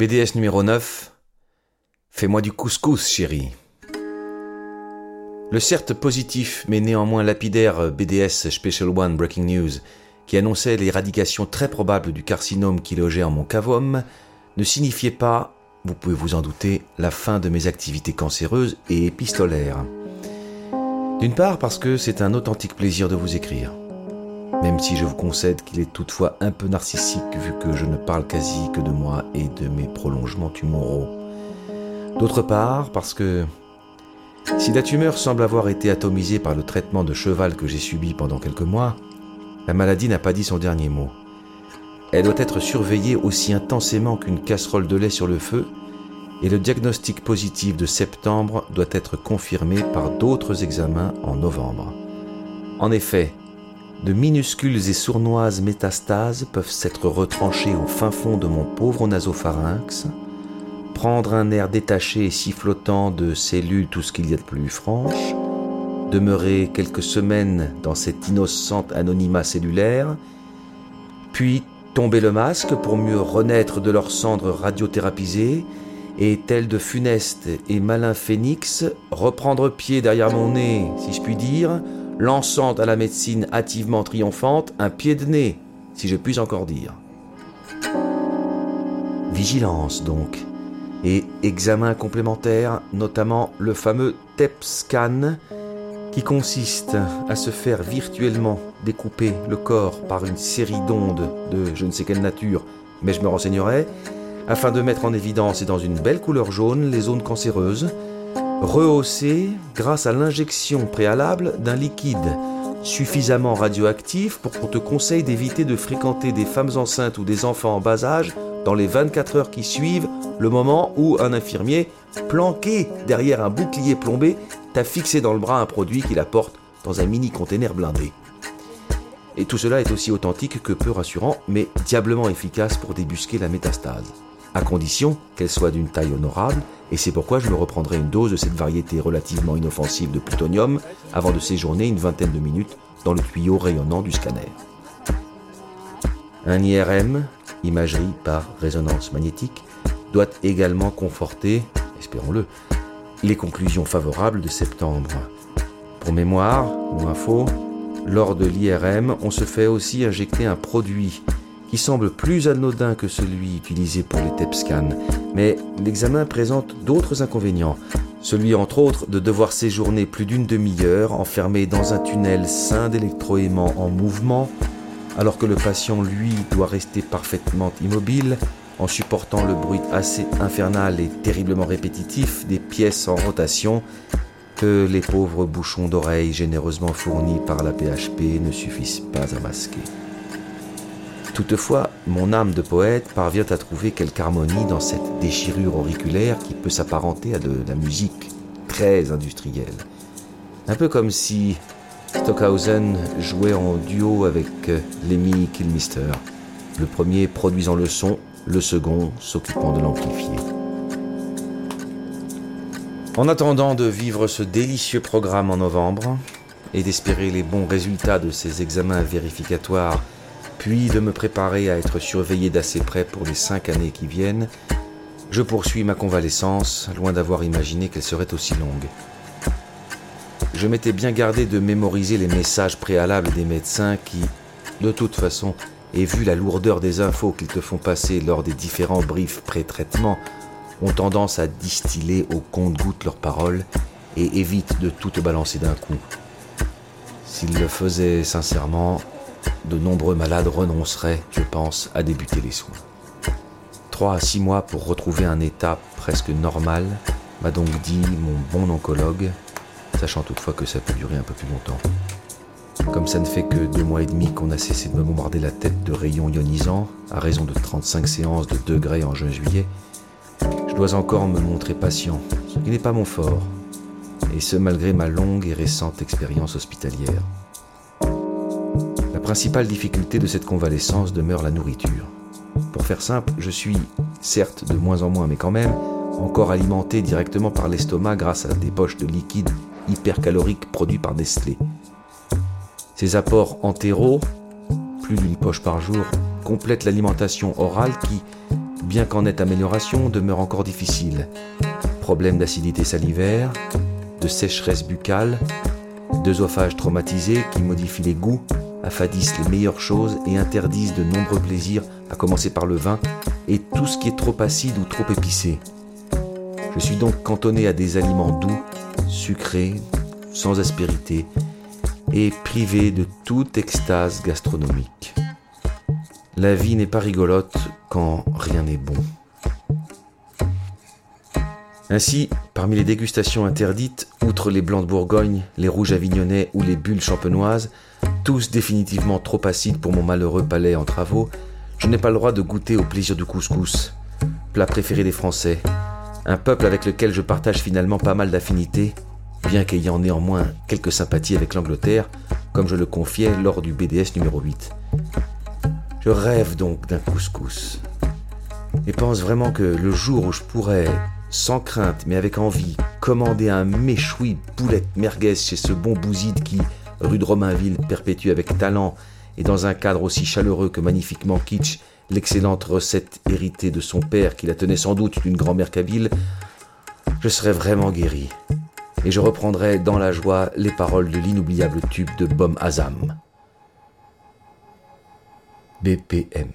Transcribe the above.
BDS numéro 9. Fais-moi du couscous, chérie. Le certes positif mais néanmoins lapidaire BDS Special One Breaking News, qui annonçait l'éradication très probable du carcinome qui logeait en mon cavum, ne signifiait pas, vous pouvez vous en douter, la fin de mes activités cancéreuses et épistolaires. D'une part parce que c'est un authentique plaisir de vous écrire, même si je vous concède qu'il est toutefois un peu narcissique vu que je ne parle quasi que de moi et de mes prolongements tumoraux. D'autre part parce que si la tumeur semble avoir été atomisée par le traitement de cheval que j'ai subi pendant quelques mois, la maladie n'a pas dit son dernier mot. Elle doit être surveillée aussi intensément qu'une casserole de lait sur le feu, et le diagnostic positif de septembre doit être confirmé par d'autres examens en novembre. En effet, de minuscules et sournoises métastases peuvent s'être retranchées au fin fond de mon pauvre nasopharynx, prendre un air détaché et sifflotant de cellules tout ce qu'il y a de plus franche, demeurer quelques semaines dans cet innocent anonymat cellulaire, puis tomber le masque pour mieux renaître de leurs cendres radiothérapisées, et tel de funeste et malin phénix, reprendre pied derrière mon nez, si je puis dire, lançant à la médecine hâtivement triomphante un pied de nez, si je puis encore dire. Vigilance donc, et examen complémentaire, notamment le fameux TEP scan, qui consiste à se faire virtuellement découper le corps par une série d'ondes de je ne sais quelle nature, mais je me renseignerai, afin de mettre en évidence et dans une belle couleur jaune les zones cancéreuses, rehaussées grâce à l'injection préalable d'un liquide suffisamment radioactif pour qu'on te conseille d'éviter de fréquenter des femmes enceintes ou des enfants en bas âge dans les 24 heures qui suivent le moment où un infirmier, planqué derrière un bouclier plombé, t'a fixé dans le bras un produit qu'il apporte dans un mini container blindé. Et tout cela est aussi authentique que peu rassurant, mais diablement efficace pour débusquer la métastase, à condition qu'elle soit d'une taille honorable, et c'est pourquoi je me reprendrai une dose de cette variété relativement inoffensive de plutonium avant de séjourner une vingtaine de minutes dans le tuyau rayonnant du scanner. Un IRM, imagerie par résonance magnétique, doit également conforter, espérons-le, les conclusions favorables de septembre. Pour mémoire ou info, lors de l'IRM, on se fait aussi injecter un produit qui semble plus anodin que celui utilisé pour les TEP scans, mais l'examen présente d'autres inconvénients. Celui entre autres de devoir séjourner plus d'une demi-heure enfermé dans un tunnel sain d'électroaimants en mouvement, alors que le patient, lui, doit rester parfaitement immobile en supportant le bruit assez infernal et terriblement répétitif des pièces en rotation que les pauvres bouchons d'oreilles généreusement fournis par la PHP ne suffisent pas à masquer. Toutefois, mon âme de poète parvient à trouver quelque harmonie dans cette déchirure auriculaire qui peut s'apparenter à de la musique très industrielle. Un peu comme si Stockhausen jouait en duo avec Lemmy Kilmister, le premier produisant le son le second s'occupant de l'amplifier. En attendant de vivre ce délicieux programme en novembre et d'espérer les bons résultats de ces examens vérificatoires, puis de me préparer à être surveillé d'assez près pour les cinq années qui viennent, je poursuis ma convalescence, loin d'avoir imaginé qu'elle serait aussi longue. Je m'étais bien gardé de mémoriser les messages préalables des médecins qui, de toute façon, et vu la lourdeur des infos qu'ils te font passer lors des différents briefs pré-traitement, ont tendance à distiller au compte-gouttes leurs paroles et évitent de tout te balancer d'un coup. S'ils le faisaient sincèrement, de nombreux malades renonceraient, je pense, à débuter les soins. Trois à six mois pour retrouver un état presque normal, m'a donc dit mon bon oncologue, sachant toutefois que ça peut durer un peu plus longtemps. Comme ça ne fait que deux mois et demi qu'on a cessé de me bombarder la tête de rayons ionisants, à raison de 35 séances de degrés en juin-juillet, je dois encore me montrer patient, ce qui n'est pas mon fort, et ce malgré ma longue et récente expérience hospitalière. La principale difficulté de cette convalescence demeure la nourriture. Pour faire simple, je suis, certes de moins en moins, mais quand même, encore alimenté directement par l'estomac grâce à des poches de liquide hypercaloriques produits par Nestlé. Ces apports entéraux, plus d'une poche par jour, complètent l'alimentation orale qui, bien qu'en nette amélioration, demeure encore difficile. Problèmes d'acidité salivaire, de sécheresse buccale, d'œsophage traumatisé qui modifient les goûts, affadissent les meilleures choses et interdisent de nombreux plaisirs, à commencer par le vin et tout ce qui est trop acide ou trop épicé. Je suis donc cantonné à des aliments doux, sucrés, sans aspérité et privé de toute extase gastronomique. La vie n'est pas rigolote quand rien n'est bon. Ainsi, parmi les dégustations interdites, outre les blancs de Bourgogne, les rouges avignonnais ou les bulles champenoises, tous définitivement trop acides pour mon malheureux palais en travaux, je n'ai pas le droit de goûter au plaisir du couscous, plat préféré des Français, un peuple avec lequel je partage finalement pas mal d'affinités, bien qu'ayant néanmoins quelques sympathies avec l'Angleterre, comme je le confiais lors du BDS numéro 8. Je rêve donc d'un couscous, et pense vraiment que le jour où je pourrais sans crainte mais avec envie, commander un méchoui boulette merguez chez ce bon bouside qui, rue de Romainville, perpétue avec talent et dans un cadre aussi chaleureux que magnifiquement kitsch l'excellente recette héritée de son père qui la tenait sans doute d'une grand-mère kabyle, je serais vraiment guéri. Et je reprendrais dans la joie les paroles de l'inoubliable tube de Bom Azam. BPM.